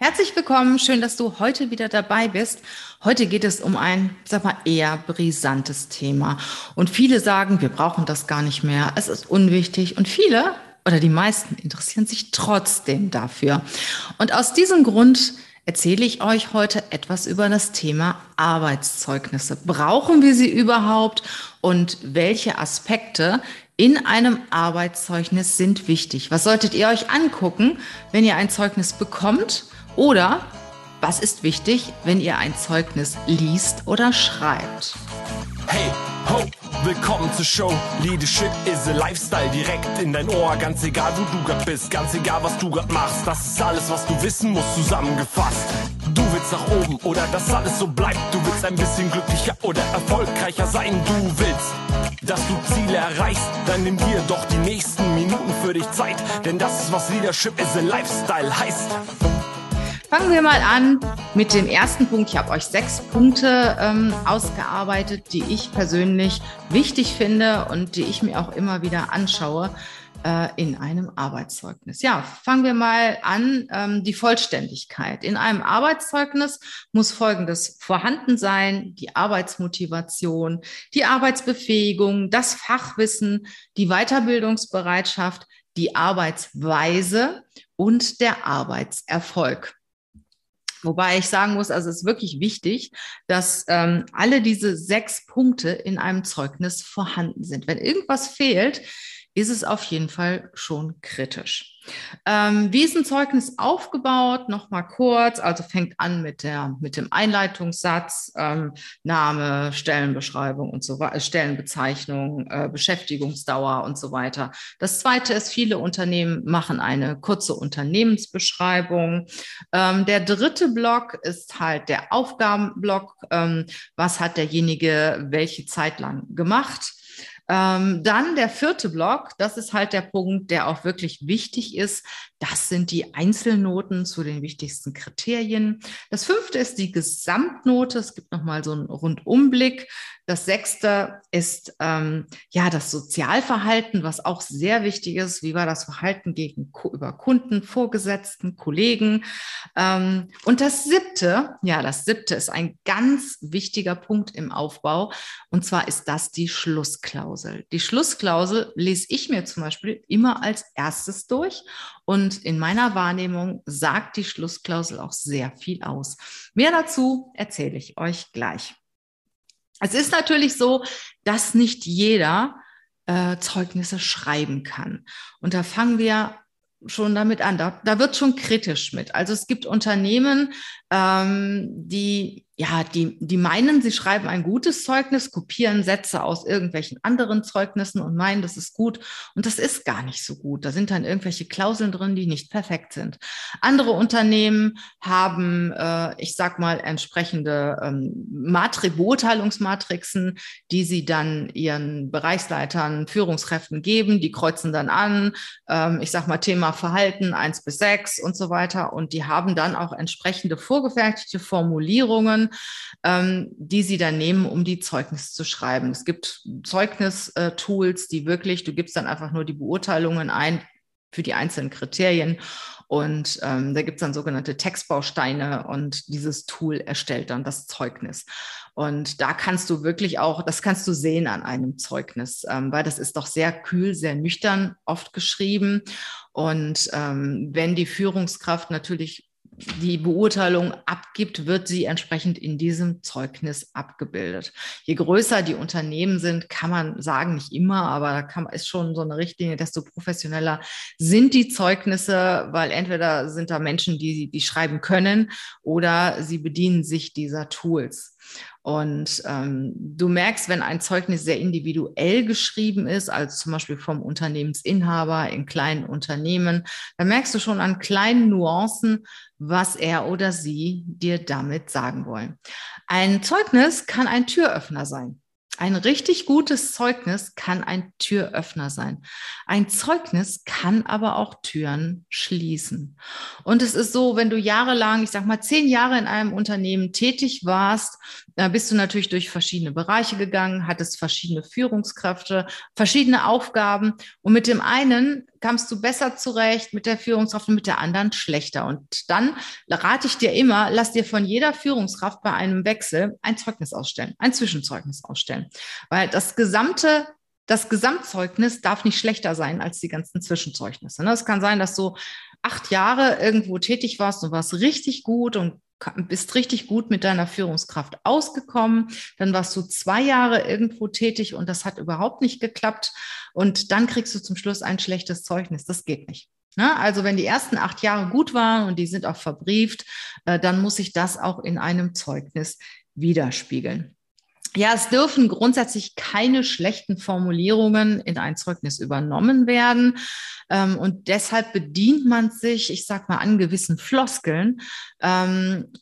Herzlich willkommen, schön, dass du heute wieder dabei bist. Heute geht es um ein, sag mal, eher brisantes Thema. Und viele sagen, wir brauchen das gar nicht mehr, es ist unwichtig. Und viele oder die meisten interessieren sich trotzdem dafür. Und aus diesem Grund erzähle ich euch heute etwas über das Thema Arbeitszeugnisse. Brauchen wir sie überhaupt und welche Aspekte in einem Arbeitszeugnis sind wichtig? Was solltet ihr euch angucken, wenn ihr ein Zeugnis bekommt? Oder was ist wichtig, wenn ihr ein Zeugnis liest oder schreibt? Hey, ho, willkommen zur Show. Leadership is a Lifestyle direkt in dein Ohr. Ganz egal, wo du grad bist, ganz egal, was du grad machst. Das ist alles, was du wissen musst, zusammengefasst. Du willst nach oben oder dass alles so bleibt. Du willst ein bisschen glücklicher oder erfolgreicher sein. Du willst, dass du Ziele erreichst. Dann nimm dir doch die nächsten Minuten für dich Zeit. Denn das ist, was Leadership is a Lifestyle heißt. Fangen wir mal an mit dem ersten Punkt. Ich habe euch sechs Punkte ähm, ausgearbeitet, die ich persönlich wichtig finde und die ich mir auch immer wieder anschaue äh, in einem Arbeitszeugnis. Ja, fangen wir mal an, ähm, die Vollständigkeit. In einem Arbeitszeugnis muss Folgendes vorhanden sein, die Arbeitsmotivation, die Arbeitsbefähigung, das Fachwissen, die Weiterbildungsbereitschaft, die Arbeitsweise und der Arbeitserfolg. Wobei ich sagen muss, also es ist wirklich wichtig, dass ähm, alle diese sechs Punkte in einem Zeugnis vorhanden sind. Wenn irgendwas fehlt, ist es auf jeden Fall schon kritisch. Ähm, wie ist ein Zeugnis aufgebaut? Nochmal kurz. Also fängt an mit, der, mit dem Einleitungssatz, ähm, Name, Stellenbeschreibung und so weiter, Stellenbezeichnung, äh, Beschäftigungsdauer und so weiter. Das zweite ist, viele Unternehmen machen eine kurze Unternehmensbeschreibung. Ähm, der dritte Block ist halt der Aufgabenblock. Ähm, was hat derjenige welche Zeit lang gemacht? Ähm, dann der vierte Block, das ist halt der Punkt, der auch wirklich wichtig ist. Das sind die Einzelnoten zu den wichtigsten Kriterien. Das fünfte ist die Gesamtnote. Es gibt nochmal so einen Rundumblick. Das sechste ist ähm, ja das Sozialverhalten, was auch sehr wichtig ist. Wie war das Verhalten gegenüber Kunden, Vorgesetzten, Kollegen? Ähm, und das siebte, ja, das siebte ist ein ganz wichtiger Punkt im Aufbau. Und zwar ist das die Schlussklausel. Die Schlussklausel lese ich mir zum Beispiel immer als erstes durch. Und in meiner Wahrnehmung sagt die Schlussklausel auch sehr viel aus. Mehr dazu erzähle ich euch gleich. Es ist natürlich so, dass nicht jeder äh, Zeugnisse schreiben kann. Und da fangen wir schon damit an. Da, da wird schon kritisch mit. Also es gibt Unternehmen, ähm, die ja, die, die meinen, sie schreiben ein gutes Zeugnis, kopieren Sätze aus irgendwelchen anderen Zeugnissen und meinen, das ist gut. Und das ist gar nicht so gut. Da sind dann irgendwelche Klauseln drin, die nicht perfekt sind. Andere Unternehmen haben, äh, ich sag mal, entsprechende ähm, Matri Beurteilungsmatrixen, die sie dann ihren Bereichsleitern, Führungskräften geben. Die kreuzen dann an, ähm, ich sag mal, Thema Verhalten eins bis sechs und so weiter. Und die haben dann auch entsprechende vorgefertigte Formulierungen, ähm, die sie dann nehmen, um die Zeugnisse zu schreiben. Es gibt Zeugnis-Tools, die wirklich, du gibst dann einfach nur die Beurteilungen ein für die einzelnen Kriterien und ähm, da gibt es dann sogenannte Textbausteine und dieses Tool erstellt dann das Zeugnis. Und da kannst du wirklich auch, das kannst du sehen an einem Zeugnis, ähm, weil das ist doch sehr kühl, sehr nüchtern oft geschrieben. Und ähm, wenn die Führungskraft natürlich die Beurteilung abgibt, wird sie entsprechend in diesem Zeugnis abgebildet. Je größer die Unternehmen sind, kann man sagen, nicht immer, aber da kann, ist schon so eine Richtlinie, desto professioneller sind die Zeugnisse, weil entweder sind da Menschen, die, die schreiben können oder sie bedienen sich dieser Tools. Und ähm, du merkst, wenn ein Zeugnis sehr individuell geschrieben ist, als zum Beispiel vom Unternehmensinhaber in kleinen Unternehmen, dann merkst du schon an kleinen Nuancen, was er oder sie dir damit sagen wollen. Ein Zeugnis kann ein Türöffner sein. Ein richtig gutes Zeugnis kann ein Türöffner sein. Ein Zeugnis kann aber auch Türen schließen. Und es ist so, wenn du jahrelang, ich sag mal zehn Jahre in einem Unternehmen tätig warst, bist du natürlich durch verschiedene Bereiche gegangen, hattest verschiedene Führungskräfte, verschiedene Aufgaben. Und mit dem einen kamst du besser zurecht mit der Führungskraft und mit der anderen schlechter. Und dann rate ich dir immer, lass dir von jeder Führungskraft bei einem Wechsel ein Zeugnis ausstellen, ein Zwischenzeugnis ausstellen. Weil das gesamte das Gesamtzeugnis darf nicht schlechter sein als die ganzen Zwischenzeugnisse. Ne? Es kann sein, dass du acht Jahre irgendwo tätig warst und warst richtig gut und bist richtig gut mit deiner Führungskraft ausgekommen. Dann warst du zwei Jahre irgendwo tätig und das hat überhaupt nicht geklappt. Und dann kriegst du zum Schluss ein schlechtes Zeugnis. Das geht nicht. Ne? Also wenn die ersten acht Jahre gut waren und die sind auch verbrieft, äh, dann muss ich das auch in einem Zeugnis widerspiegeln. Ja, es dürfen grundsätzlich keine schlechten Formulierungen in ein Zeugnis übernommen werden. Ähm, und deshalb bedient man sich, ich sag mal, an gewissen Floskeln, ähm,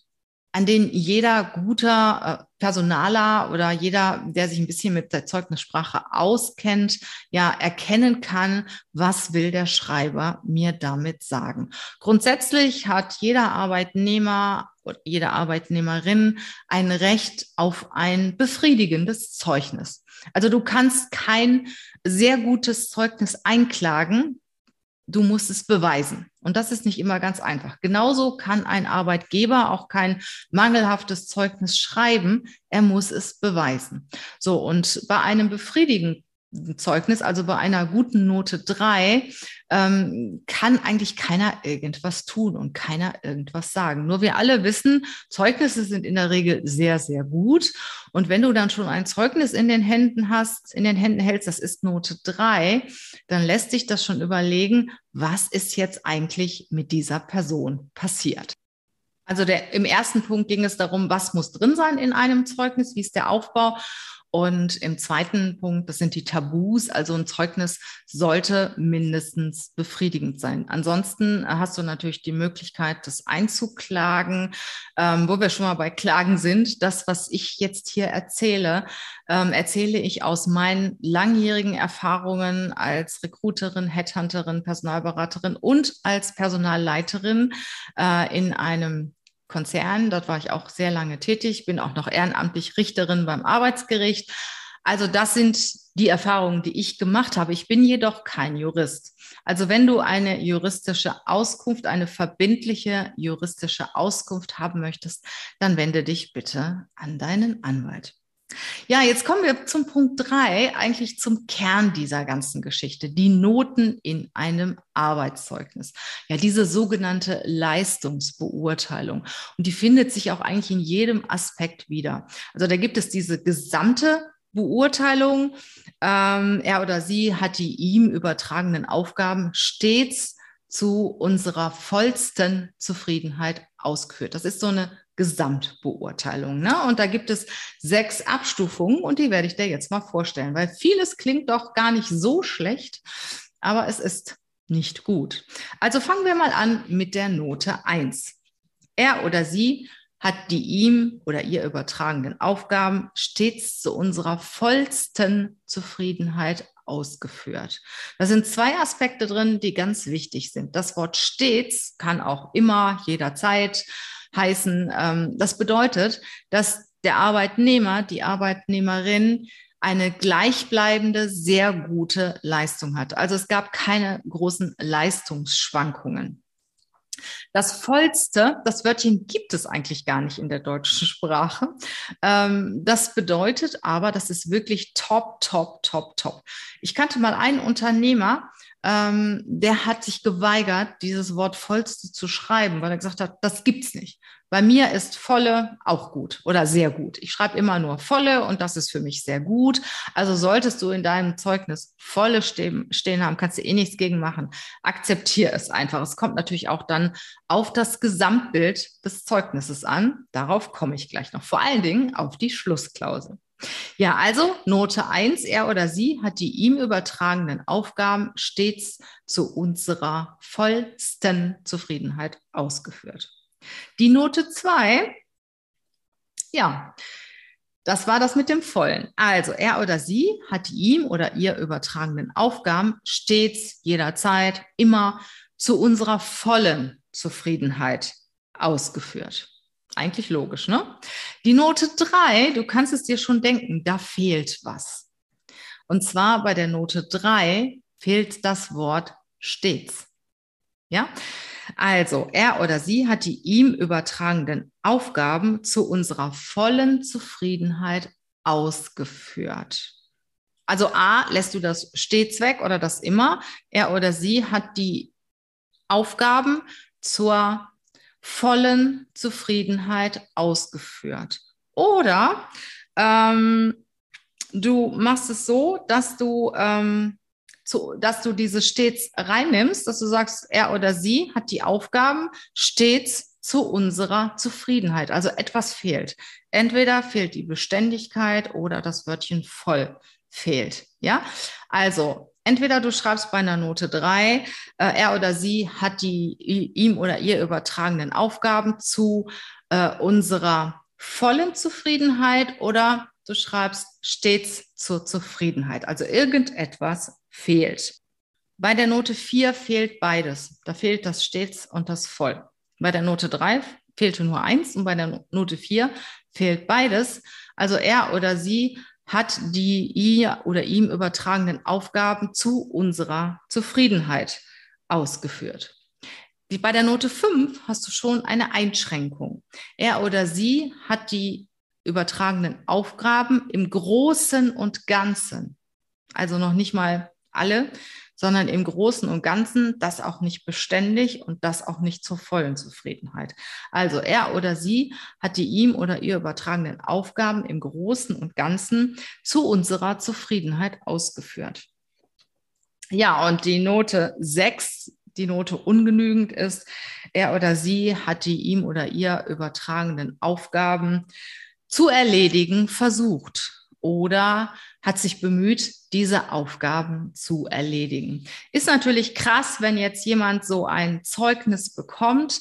an denen jeder guter äh, Personaler oder jeder, der sich ein bisschen mit der Zeugnissprache auskennt, ja erkennen kann, was will der Schreiber mir damit sagen. Grundsätzlich hat jeder Arbeitnehmer oder jede Arbeitnehmerin ein Recht auf ein befriedigendes Zeugnis. Also du kannst kein sehr gutes Zeugnis einklagen, du musst es beweisen. Und das ist nicht immer ganz einfach. Genauso kann ein Arbeitgeber auch kein mangelhaftes Zeugnis schreiben. Er muss es beweisen. So, und bei einem befriedigenden Zeugnis, also bei einer guten Note drei, ähm, kann eigentlich keiner irgendwas tun und keiner irgendwas sagen. Nur wir alle wissen, Zeugnisse sind in der Regel sehr, sehr gut. Und wenn du dann schon ein Zeugnis in den Händen hast, in den Händen hältst, das ist Note drei, dann lässt sich das schon überlegen, was ist jetzt eigentlich mit dieser Person passiert. Also der, im ersten Punkt ging es darum, was muss drin sein in einem Zeugnis, wie ist der Aufbau. Und im zweiten Punkt, das sind die Tabus. Also ein Zeugnis sollte mindestens befriedigend sein. Ansonsten hast du natürlich die Möglichkeit, das einzuklagen. Ähm, wo wir schon mal bei Klagen sind, das, was ich jetzt hier erzähle, ähm, erzähle ich aus meinen langjährigen Erfahrungen als Recruiterin, Headhunterin, Personalberaterin und als Personalleiterin äh, in einem Konzern. Dort war ich auch sehr lange tätig, bin auch noch ehrenamtlich Richterin beim Arbeitsgericht. Also das sind die Erfahrungen, die ich gemacht habe. Ich bin jedoch kein Jurist. Also wenn du eine juristische Auskunft, eine verbindliche juristische Auskunft haben möchtest, dann wende dich bitte an deinen Anwalt. Ja, jetzt kommen wir zum Punkt drei, eigentlich zum Kern dieser ganzen Geschichte, die Noten in einem Arbeitszeugnis. Ja, diese sogenannte Leistungsbeurteilung. Und die findet sich auch eigentlich in jedem Aspekt wieder. Also da gibt es diese gesamte Beurteilung. Ähm, er oder sie hat die ihm übertragenen Aufgaben stets zu unserer vollsten Zufriedenheit ausgeführt. Das ist so eine Gesamtbeurteilung. Ne? Und da gibt es sechs Abstufungen und die werde ich dir jetzt mal vorstellen, weil vieles klingt doch gar nicht so schlecht, aber es ist nicht gut. Also fangen wir mal an mit der Note 1. Er oder sie hat die ihm oder ihr übertragenen Aufgaben stets zu unserer vollsten Zufriedenheit ausgeführt. Da sind zwei Aspekte drin, die ganz wichtig sind. Das Wort stets kann auch immer, jederzeit heißen. Ähm, das bedeutet, dass der Arbeitnehmer, die Arbeitnehmerin eine gleichbleibende, sehr gute Leistung hat. Also es gab keine großen Leistungsschwankungen. Das Vollste, das Wörtchen gibt es eigentlich gar nicht in der deutschen Sprache. Ähm, das bedeutet aber, das ist wirklich top, top, top, top. Ich kannte mal einen Unternehmer, ähm, der hat sich geweigert, dieses Wort vollste zu schreiben, weil er gesagt hat, das gibt's nicht. Bei mir ist volle auch gut oder sehr gut. Ich schreibe immer nur volle und das ist für mich sehr gut. Also solltest du in deinem Zeugnis volle stehen, stehen haben, kannst du eh nichts gegen machen. Akzeptiere es einfach. Es kommt natürlich auch dann auf das Gesamtbild des Zeugnisses an. Darauf komme ich gleich noch. Vor allen Dingen auf die Schlussklausel. Ja, also Note 1, er oder sie hat die ihm übertragenen Aufgaben stets zu unserer vollsten Zufriedenheit ausgeführt. Die Note 2, ja, das war das mit dem Vollen. Also er oder sie hat die ihm oder ihr übertragenen Aufgaben stets, jederzeit, immer zu unserer vollen Zufriedenheit ausgeführt. Eigentlich logisch, ne? Die Note drei, du kannst es dir schon denken, da fehlt was. Und zwar bei der Note drei fehlt das Wort stets. Ja, also er oder sie hat die ihm übertragenen Aufgaben zu unserer vollen Zufriedenheit ausgeführt. Also A, lässt du das stets weg oder das immer. Er oder sie hat die Aufgaben zur vollen Zufriedenheit ausgeführt. Oder ähm, du machst es so, dass du, ähm, zu, dass du diese stets reinnimmst, dass du sagst, er oder sie hat die Aufgaben stets zu unserer Zufriedenheit. Also etwas fehlt. Entweder fehlt die Beständigkeit oder das Wörtchen voll fehlt. Ja, also entweder du schreibst bei einer Note drei, äh, er oder sie hat die ihm oder ihr übertragenen Aufgaben zu äh, unserer vollen Zufriedenheit oder du schreibst stets zur Zufriedenheit. Also irgendetwas fehlt. Bei der Note 4 fehlt beides. Da fehlt das stets und das voll. Bei der Note 3 fehlte nur eins und bei der Note 4 fehlt beides. Also er oder sie hat die ihr oder ihm übertragenen Aufgaben zu unserer Zufriedenheit ausgeführt. Wie bei der Note 5 hast du schon eine Einschränkung. Er oder sie hat die übertragenen Aufgaben im Großen und Ganzen, also noch nicht mal alle, sondern im Großen und Ganzen, das auch nicht beständig und das auch nicht zur vollen Zufriedenheit. Also er oder sie hat die ihm oder ihr übertragenen Aufgaben im Großen und Ganzen zu unserer Zufriedenheit ausgeführt. Ja, und die Note 6, die Note ungenügend ist, er oder sie hat die ihm oder ihr übertragenen Aufgaben zu erledigen versucht oder hat sich bemüht, diese Aufgaben zu erledigen. Ist natürlich krass, wenn jetzt jemand so ein Zeugnis bekommt.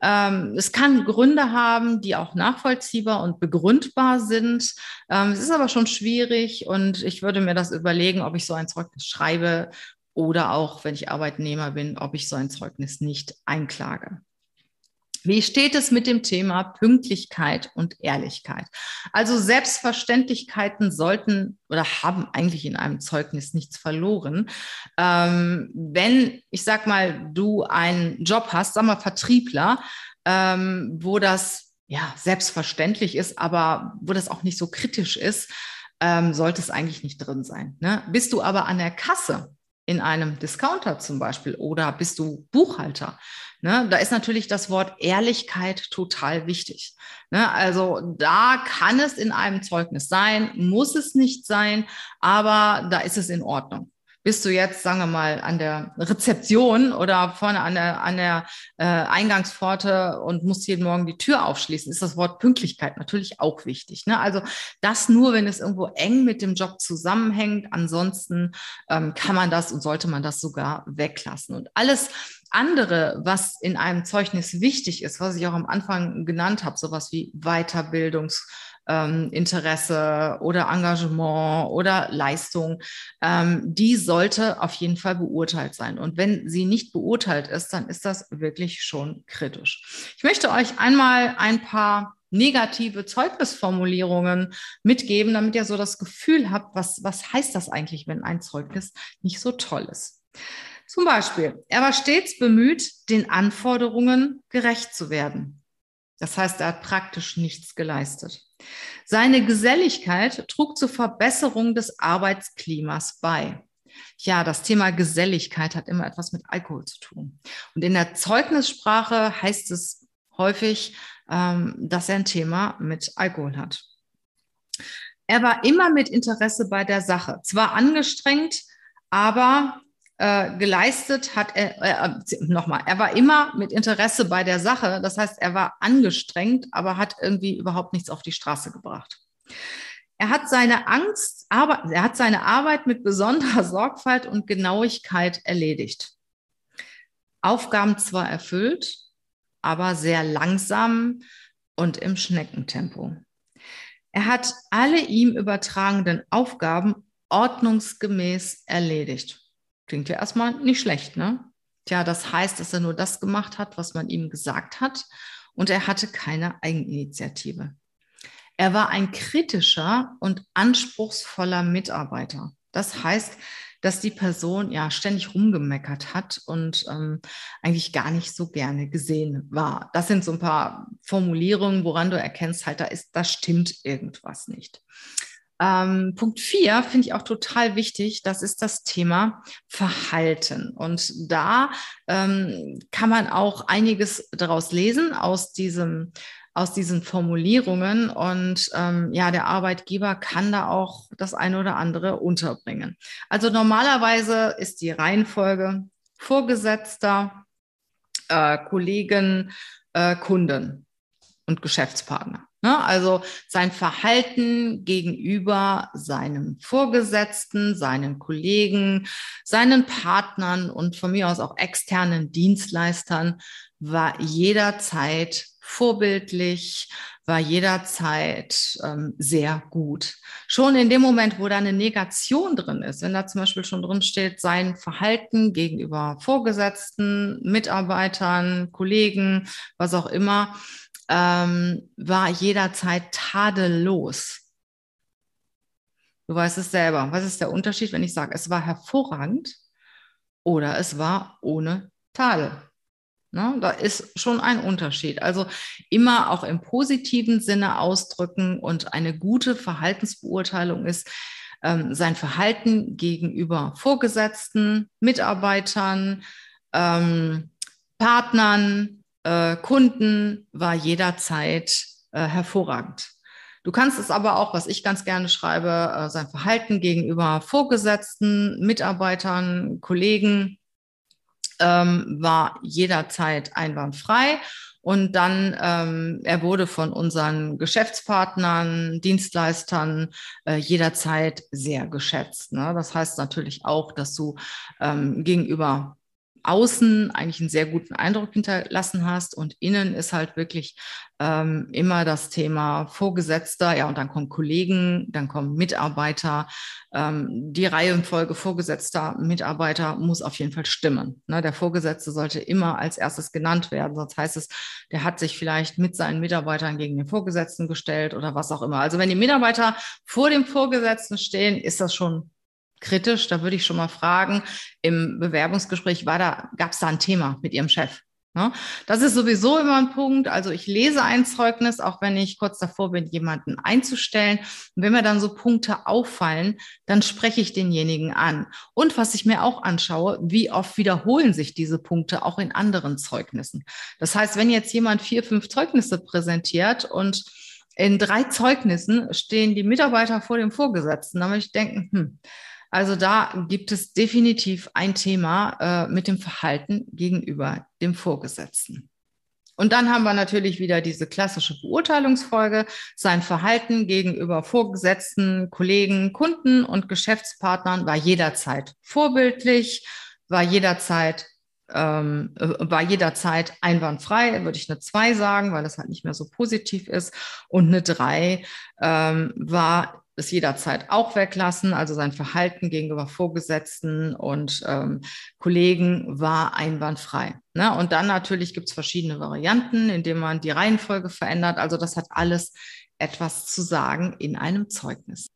Ähm, es kann Gründe haben, die auch nachvollziehbar und begründbar sind. Ähm, es ist aber schon schwierig und ich würde mir das überlegen, ob ich so ein Zeugnis schreibe oder auch, wenn ich Arbeitnehmer bin, ob ich so ein Zeugnis nicht einklage. Wie steht es mit dem Thema Pünktlichkeit und Ehrlichkeit? Also Selbstverständlichkeiten sollten oder haben eigentlich in einem Zeugnis nichts verloren. Ähm, wenn, ich sag mal, du einen Job hast, sag mal Vertriebler, ähm, wo das ja selbstverständlich ist, aber wo das auch nicht so kritisch ist, ähm, sollte es eigentlich nicht drin sein. Ne? Bist du aber an der Kasse in einem Discounter zum Beispiel oder bist du Buchhalter? Ne, da ist natürlich das Wort Ehrlichkeit total wichtig. Ne, also da kann es in einem Zeugnis sein, muss es nicht sein, aber da ist es in Ordnung bist du jetzt, sagen wir mal, an der Rezeption oder vorne an der, an der äh, Eingangspforte und musst jeden Morgen die Tür aufschließen, ist das Wort Pünktlichkeit natürlich auch wichtig. Ne? Also das nur, wenn es irgendwo eng mit dem Job zusammenhängt. Ansonsten ähm, kann man das und sollte man das sogar weglassen. Und alles andere, was in einem Zeugnis wichtig ist, was ich auch am Anfang genannt habe, sowas wie Weiterbildungs- ähm, oder Engagement oder Leistung, ähm, die sollte auf jeden Fall beurteilt sein. Und wenn sie nicht beurteilt ist, dann ist das wirklich schon kritisch. Ich möchte euch einmal ein paar negative Zeugnisformulierungen mitgeben, damit ihr so das Gefühl habt, was, was heißt das eigentlich, wenn ein Zeugnis nicht so toll ist. Zum Beispiel, er war stets bemüht, den Anforderungen gerecht zu werden. Das heißt, er hat praktisch nichts geleistet. Seine Geselligkeit trug zur Verbesserung des Arbeitsklimas bei. Ja, das Thema Geselligkeit hat immer etwas mit Alkohol zu tun. Und in der Zeugnissprache heißt es häufig, ähm, dass er ein Thema mit Alkohol hat. Er war immer mit Interesse bei der Sache, zwar angestrengt, aber äh, geleistet hat er, äh, nochmal, er war immer mit Interesse bei der Sache. Das heißt, er war angestrengt, aber hat irgendwie überhaupt nichts auf die Straße gebracht. Er hat seine Angst, aber er hat seine Arbeit mit besonderer Sorgfalt und Genauigkeit erledigt. Aufgaben zwar erfüllt, aber sehr langsam und im Schneckentempo. Er hat alle ihm übertragenen Aufgaben ordnungsgemäß erledigt. Klingt ja erstmal nicht schlecht, ne? Tja, das heißt, dass er nur das gemacht hat, was man ihm gesagt hat und er hatte keine Eigeninitiative. Er war ein kritischer und anspruchsvoller Mitarbeiter. Das heißt, dass die Person ja ständig rumgemeckert hat und ähm, eigentlich gar nicht so gerne gesehen war. Das sind so ein paar Formulierungen, woran du erkennst, halt, da ist, da stimmt irgendwas nicht. Ähm, Punkt vier finde ich auch total wichtig. Das ist das Thema Verhalten. Und da ähm, kann man auch einiges daraus lesen aus diesem aus diesen Formulierungen und ähm, ja, der Arbeitgeber kann da auch das eine oder andere unterbringen. Also normalerweise ist die Reihenfolge Vorgesetzter, äh, Kollegen, äh, Kunden und Geschäftspartner. Ne? Also sein Verhalten gegenüber seinem Vorgesetzten, seinen Kollegen, seinen Partnern und von mir aus auch externen Dienstleistern war jederzeit vorbildlich, war jederzeit ähm, sehr gut. Schon in dem Moment, wo da eine Negation drin ist, wenn da zum Beispiel schon drin steht, sein Verhalten gegenüber Vorgesetzten, Mitarbeitern, Kollegen, was auch immer, ähm, war jederzeit tadellos. Du weißt es selber. Was ist der Unterschied, wenn ich sage, es war hervorragend oder es war ohne Tadel? Ne? Da ist schon ein Unterschied. Also immer auch im positiven Sinne ausdrücken und eine gute Verhaltensbeurteilung ist, ähm, sein Verhalten gegenüber Vorgesetzten, Mitarbeitern, ähm, Partnern, äh, Kunden war jederzeit äh, hervorragend. Du kannst es aber auch, was ich ganz gerne schreibe, äh, sein Verhalten gegenüber Vorgesetzten, Mitarbeitern, Kollegen ähm, war jederzeit einwandfrei. Und dann, ähm, er wurde von unseren Geschäftspartnern, Dienstleistern äh, jederzeit sehr geschätzt. Ne? Das heißt natürlich auch, dass du ähm, gegenüber außen eigentlich einen sehr guten Eindruck hinterlassen hast und innen ist halt wirklich ähm, immer das Thema Vorgesetzter, ja, und dann kommen Kollegen, dann kommen Mitarbeiter. Ähm, die Reihenfolge Vorgesetzter, Mitarbeiter muss auf jeden Fall stimmen. Ne? Der Vorgesetzte sollte immer als erstes genannt werden, sonst heißt es, der hat sich vielleicht mit seinen Mitarbeitern gegen den Vorgesetzten gestellt oder was auch immer. Also wenn die Mitarbeiter vor dem Vorgesetzten stehen, ist das schon kritisch. Da würde ich schon mal fragen, im Bewerbungsgespräch da, gab es da ein Thema mit Ihrem Chef? Ne? Das ist sowieso immer ein Punkt. Also ich lese ein Zeugnis, auch wenn ich kurz davor bin, jemanden einzustellen. Und wenn mir dann so Punkte auffallen, dann spreche ich denjenigen an. Und was ich mir auch anschaue, wie oft wiederholen sich diese Punkte auch in anderen Zeugnissen. Das heißt, wenn jetzt jemand vier, fünf Zeugnisse präsentiert und in drei Zeugnissen stehen die Mitarbeiter vor dem Vorgesetzten, dann würde ich denken, hm, also da gibt es definitiv ein Thema äh, mit dem Verhalten gegenüber dem Vorgesetzten. Und dann haben wir natürlich wieder diese klassische Beurteilungsfolge. Sein Verhalten gegenüber Vorgesetzten, Kollegen, Kunden und Geschäftspartnern war jederzeit vorbildlich, war jederzeit ähm, äh, war jederzeit einwandfrei, würde ich eine 2 sagen, weil das halt nicht mehr so positiv ist. Und eine 3 ähm, war es jederzeit auch weglassen. Also sein Verhalten gegenüber Vorgesetzten und ähm, Kollegen war einwandfrei. Ne? Und dann natürlich gibt es verschiedene Varianten, indem man die Reihenfolge verändert. Also das hat alles etwas zu sagen in einem Zeugnis.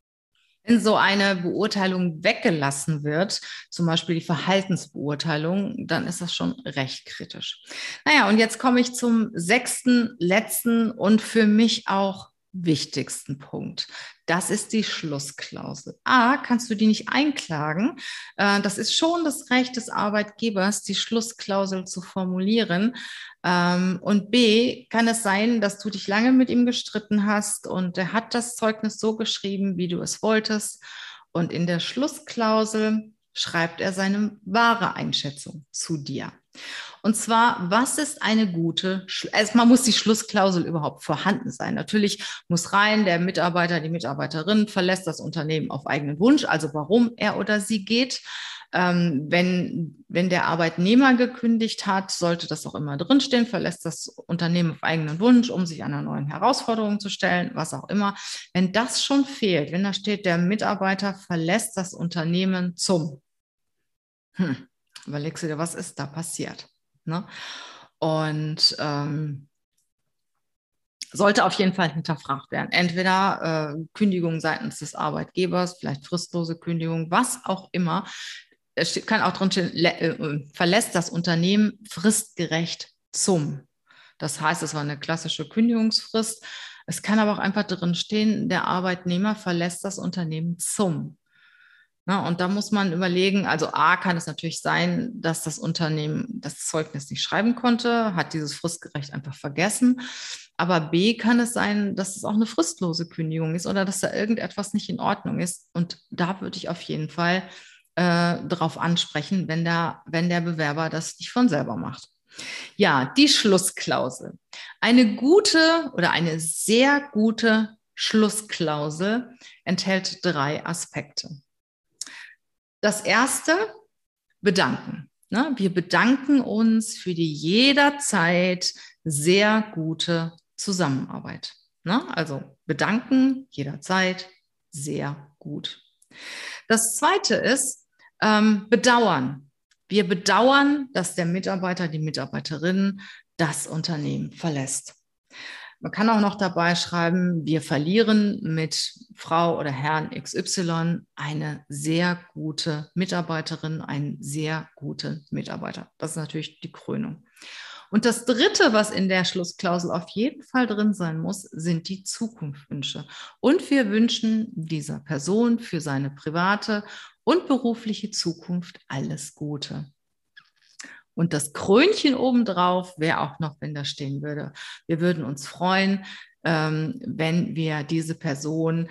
Wenn so eine Beurteilung weggelassen wird, zum Beispiel die Verhaltensbeurteilung, dann ist das schon recht kritisch. Naja, und jetzt komme ich zum sechsten, letzten und für mich auch wichtigsten Punkt. Das ist die Schlussklausel. A, kannst du die nicht einklagen. Äh, das ist schon das Recht des Arbeitgebers, die Schlussklausel zu formulieren. Ähm, und B, kann es sein, dass du dich lange mit ihm gestritten hast und er hat das Zeugnis so geschrieben, wie du es wolltest. Und in der Schlussklausel schreibt er seine wahre Einschätzung zu dir. Und zwar, was ist eine gute, erstmal muss die Schlussklausel überhaupt vorhanden sein. Natürlich muss rein, der Mitarbeiter, die Mitarbeiterin verlässt das Unternehmen auf eigenen Wunsch, also warum er oder sie geht. Ähm, wenn, wenn der Arbeitnehmer gekündigt hat, sollte das auch immer drinstehen, verlässt das Unternehmen auf eigenen Wunsch, um sich einer neuen Herausforderung zu stellen, was auch immer. Wenn das schon fehlt, wenn da steht, der Mitarbeiter verlässt das Unternehmen zum, hm, überlegst du dir, was ist da passiert? Ne? Und ähm, sollte auf jeden Fall hinterfragt werden. Entweder äh, Kündigung seitens des Arbeitgebers, vielleicht fristlose Kündigung, was auch immer. Es kann auch drin stehen, äh, verlässt das Unternehmen fristgerecht zum. Das heißt, es war eine klassische Kündigungsfrist. Es kann aber auch einfach drin stehen, der Arbeitnehmer verlässt das Unternehmen zum. Na, und da muss man überlegen, also A kann es natürlich sein, dass das Unternehmen das Zeugnis nicht schreiben konnte, hat dieses Fristgerecht einfach vergessen. Aber B kann es sein, dass es auch eine fristlose Kündigung ist oder dass da irgendetwas nicht in Ordnung ist. Und da würde ich auf jeden Fall äh, darauf ansprechen, wenn der, wenn der Bewerber das nicht von selber macht. Ja, die Schlussklausel. Eine gute oder eine sehr gute Schlussklausel enthält drei Aspekte. Das erste, bedanken. Ne? Wir bedanken uns für die jederzeit sehr gute Zusammenarbeit. Ne? Also bedanken jederzeit sehr gut. Das zweite ist ähm, bedauern. Wir bedauern, dass der Mitarbeiter, die Mitarbeiterin das Unternehmen verlässt. Man kann auch noch dabei schreiben, wir verlieren mit Frau oder Herrn XY eine sehr gute Mitarbeiterin, einen sehr guten Mitarbeiter. Das ist natürlich die Krönung. Und das Dritte, was in der Schlussklausel auf jeden Fall drin sein muss, sind die Zukunftswünsche. Und wir wünschen dieser Person für seine private und berufliche Zukunft alles Gute. Und das Krönchen obendrauf wäre auch noch, wenn da stehen würde. Wir würden uns freuen, ähm, wenn wir diese Person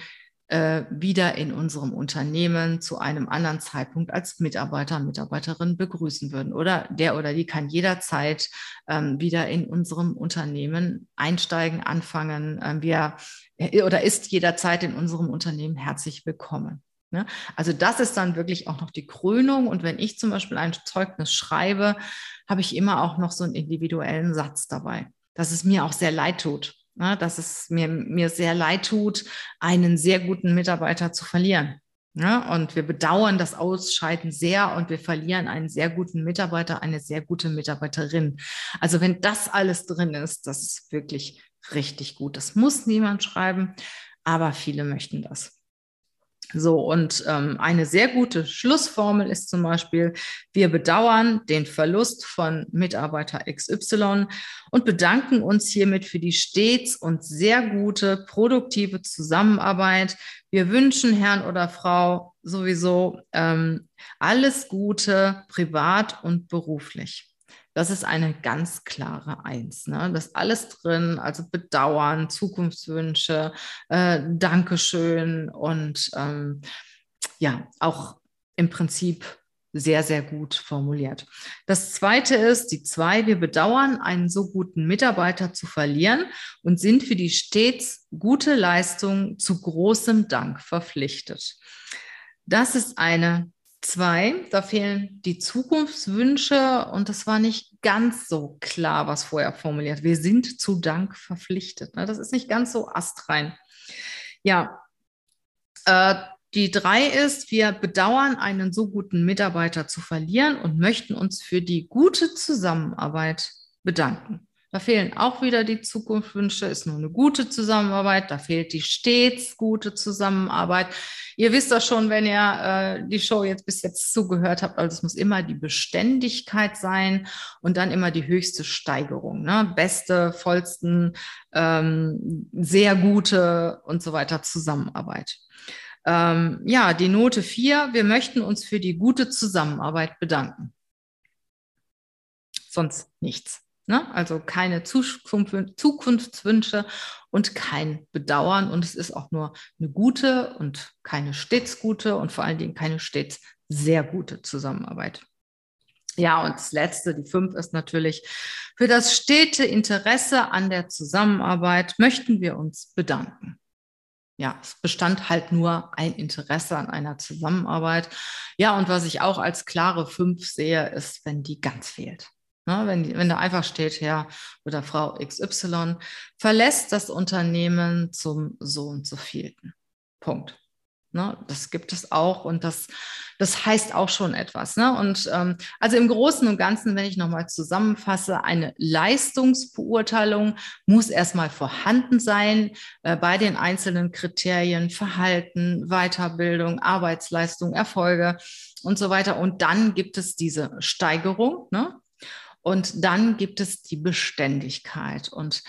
äh, wieder in unserem Unternehmen zu einem anderen Zeitpunkt als Mitarbeiter, Mitarbeiterin begrüßen würden. Oder der oder die kann jederzeit ähm, wieder in unserem Unternehmen einsteigen, anfangen. Ähm, wir, äh, oder ist jederzeit in unserem Unternehmen herzlich willkommen. Ne? Also das ist dann wirklich auch noch die Krönung. Und wenn ich zum Beispiel ein Zeugnis schreibe, habe ich immer auch noch so einen individuellen Satz dabei, dass es mir auch sehr leid tut, ne? dass es mir, mir sehr leid tut, einen sehr guten Mitarbeiter zu verlieren. Ne? Und wir bedauern das Ausscheiden sehr und wir verlieren einen sehr guten Mitarbeiter, eine sehr gute Mitarbeiterin. Also wenn das alles drin ist, das ist wirklich richtig gut. Das muss niemand schreiben, aber viele möchten das. So, und ähm, eine sehr gute Schlussformel ist zum Beispiel, wir bedauern den Verlust von Mitarbeiter XY und bedanken uns hiermit für die stets und sehr gute, produktive Zusammenarbeit. Wir wünschen Herrn oder Frau sowieso ähm, alles Gute, privat und beruflich. Das ist eine ganz klare Eins. Ne? Das ist alles drin, also Bedauern, Zukunftswünsche, äh, Dankeschön und ähm, ja, auch im Prinzip sehr, sehr gut formuliert. Das zweite ist, die zwei, wir bedauern, einen so guten Mitarbeiter zu verlieren und sind für die stets gute Leistung zu großem Dank verpflichtet. Das ist eine Zwei, da fehlen die Zukunftswünsche und das war nicht ganz so klar, was vorher formuliert. Wir sind zu Dank verpflichtet. Ne? Das ist nicht ganz so astrein. Ja, äh, die drei ist, wir bedauern, einen so guten Mitarbeiter zu verlieren und möchten uns für die gute Zusammenarbeit bedanken. Da fehlen auch wieder die Zukunftswünsche, ist nur eine gute Zusammenarbeit, da fehlt die stets gute Zusammenarbeit. Ihr wisst das schon, wenn ihr äh, die Show jetzt bis jetzt zugehört habt, also es muss immer die Beständigkeit sein und dann immer die höchste Steigerung. Ne? Beste, vollsten, ähm, sehr gute und so weiter Zusammenarbeit. Ähm, ja, die Note 4, wir möchten uns für die gute Zusammenarbeit bedanken. Sonst nichts. Ne? Also keine Zukunftswünsche und kein Bedauern. Und es ist auch nur eine gute und keine stets gute und vor allen Dingen keine stets sehr gute Zusammenarbeit. Ja, und das letzte, die fünf, ist natürlich, für das stete Interesse an der Zusammenarbeit möchten wir uns bedanken. Ja, es bestand halt nur ein Interesse an einer Zusammenarbeit. Ja, und was ich auch als klare fünf sehe, ist, wenn die ganz fehlt. Ne, wenn, wenn da einfach steht, Herr oder Frau XY verlässt das Unternehmen zum so und so vielten. Punkt. Ne? Das gibt es auch und das, das heißt auch schon etwas. Ne? Und ähm, also im Großen und Ganzen, wenn ich nochmal zusammenfasse, eine Leistungsbeurteilung muss erstmal vorhanden sein äh, bei den einzelnen Kriterien, Verhalten, Weiterbildung, Arbeitsleistung, Erfolge und so weiter. Und dann gibt es diese Steigerung. Ne? Und dann gibt es die Beständigkeit. Und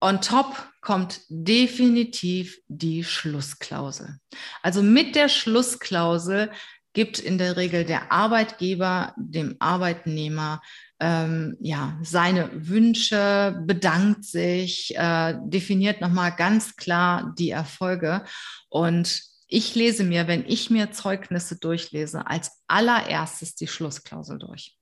On top kommt definitiv die Schlussklausel. Also mit der Schlussklausel gibt in der Regel der Arbeitgeber dem Arbeitnehmer ähm, ja, seine Wünsche, bedankt sich, äh, definiert nochmal ganz klar die Erfolge. Und ich lese mir, wenn ich mir Zeugnisse durchlese, als allererstes die Schlussklausel durch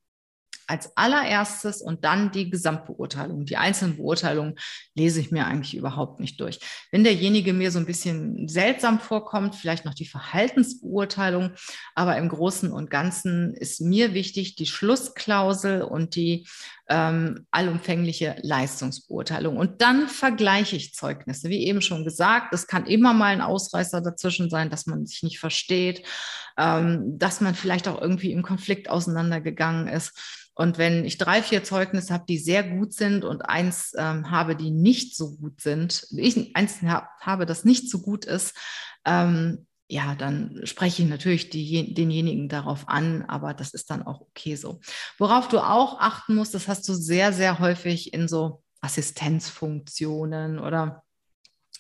als allererstes und dann die Gesamtbeurteilung. Die einzelnen Beurteilungen lese ich mir eigentlich überhaupt nicht durch. Wenn derjenige mir so ein bisschen seltsam vorkommt, vielleicht noch die Verhaltensbeurteilung, aber im Großen und Ganzen ist mir wichtig die Schlussklausel und die ähm, allumfängliche Leistungsbeurteilung. Und dann vergleiche ich Zeugnisse. Wie eben schon gesagt, es kann immer mal ein Ausreißer dazwischen sein, dass man sich nicht versteht, ähm, dass man vielleicht auch irgendwie im Konflikt auseinandergegangen ist. Und wenn ich drei, vier Zeugnisse habe, die sehr gut sind und eins ähm, habe, die nicht so gut sind, ich eins habe, das nicht so gut ist, ähm, ja, dann spreche ich natürlich die, denjenigen darauf an, aber das ist dann auch okay so. Worauf du auch achten musst, das hast du sehr, sehr häufig in so Assistenzfunktionen oder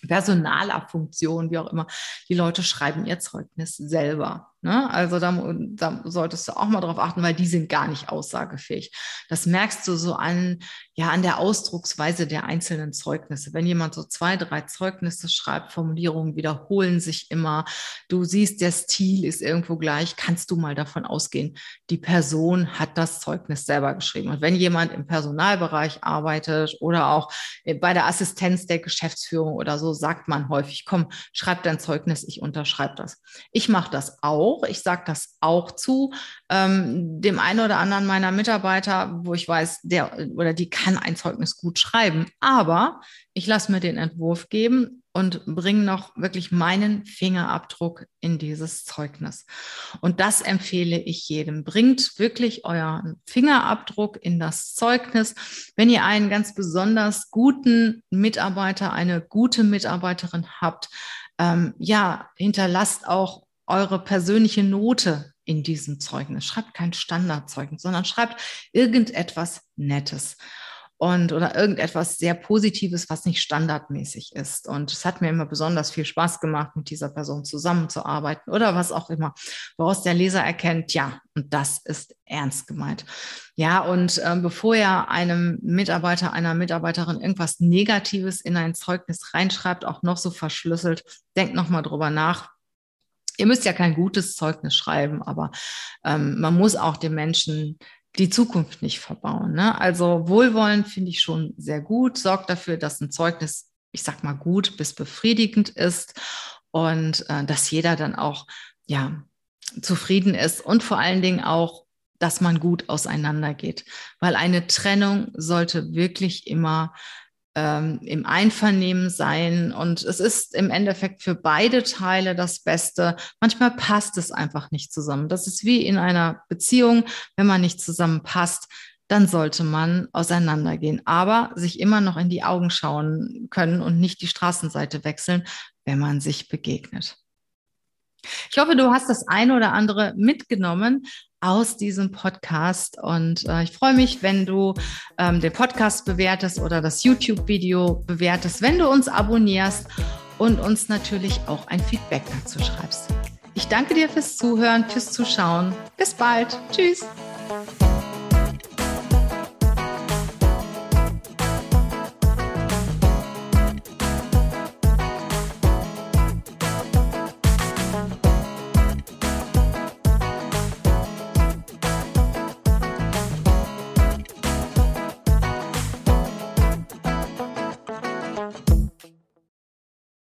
personaler Funktion, wie auch immer. Die Leute schreiben ihr Zeugnis selber. Ne? Also da, da, solltest du auch mal drauf achten, weil die sind gar nicht aussagefähig. Das merkst du so an, ja, an der Ausdrucksweise der einzelnen Zeugnisse. Wenn jemand so zwei, drei Zeugnisse schreibt, Formulierungen wiederholen sich immer. Du siehst, der Stil ist irgendwo gleich, kannst du mal davon ausgehen, die Person hat das Zeugnis selber geschrieben. Und wenn jemand im Personalbereich arbeitet oder auch bei der Assistenz der Geschäftsführung oder so, sagt man häufig, komm, schreib dein Zeugnis, ich unterschreibe das. Ich mache das auch auch. Ich sage das auch zu. Ähm, dem einen oder anderen meiner Mitarbeiter, wo ich weiß, der oder die kann ein Zeugnis gut schreiben. Aber ich lasse mir den Entwurf geben und bringe noch wirklich meinen Fingerabdruck in dieses Zeugnis. Und das empfehle ich jedem. Bringt wirklich euren Fingerabdruck in das Zeugnis. Wenn ihr einen ganz besonders guten Mitarbeiter, eine gute Mitarbeiterin habt, ähm, ja, hinterlasst auch eure persönliche Note in diesem Zeugnis. Schreibt kein Standardzeugnis, sondern schreibt irgendetwas Nettes und oder irgendetwas sehr Positives, was nicht standardmäßig ist. Und es hat mir immer besonders viel Spaß gemacht, mit dieser Person zusammenzuarbeiten oder was auch immer, woraus der Leser erkennt, ja, und das ist ernst gemeint. Ja, und äh, bevor ihr einem Mitarbeiter, einer Mitarbeiterin irgendwas Negatives in ein Zeugnis reinschreibt, auch noch so verschlüsselt, denkt nochmal drüber nach, Ihr müsst ja kein gutes Zeugnis schreiben, aber ähm, man muss auch den Menschen die Zukunft nicht verbauen. Ne? Also Wohlwollen finde ich schon sehr gut. Sorgt dafür, dass ein Zeugnis, ich sag mal, gut bis befriedigend ist und äh, dass jeder dann auch ja zufrieden ist und vor allen Dingen auch, dass man gut auseinandergeht, weil eine Trennung sollte wirklich immer ähm, im Einvernehmen sein. Und es ist im Endeffekt für beide Teile das Beste. Manchmal passt es einfach nicht zusammen. Das ist wie in einer Beziehung, wenn man nicht zusammenpasst, dann sollte man auseinandergehen, aber sich immer noch in die Augen schauen können und nicht die Straßenseite wechseln, wenn man sich begegnet. Ich hoffe, du hast das eine oder andere mitgenommen aus diesem Podcast. Und äh, ich freue mich, wenn du ähm, den Podcast bewertest oder das YouTube-Video bewertest, wenn du uns abonnierst und uns natürlich auch ein Feedback dazu schreibst. Ich danke dir fürs Zuhören, fürs Zuschauen. Bis bald. Tschüss.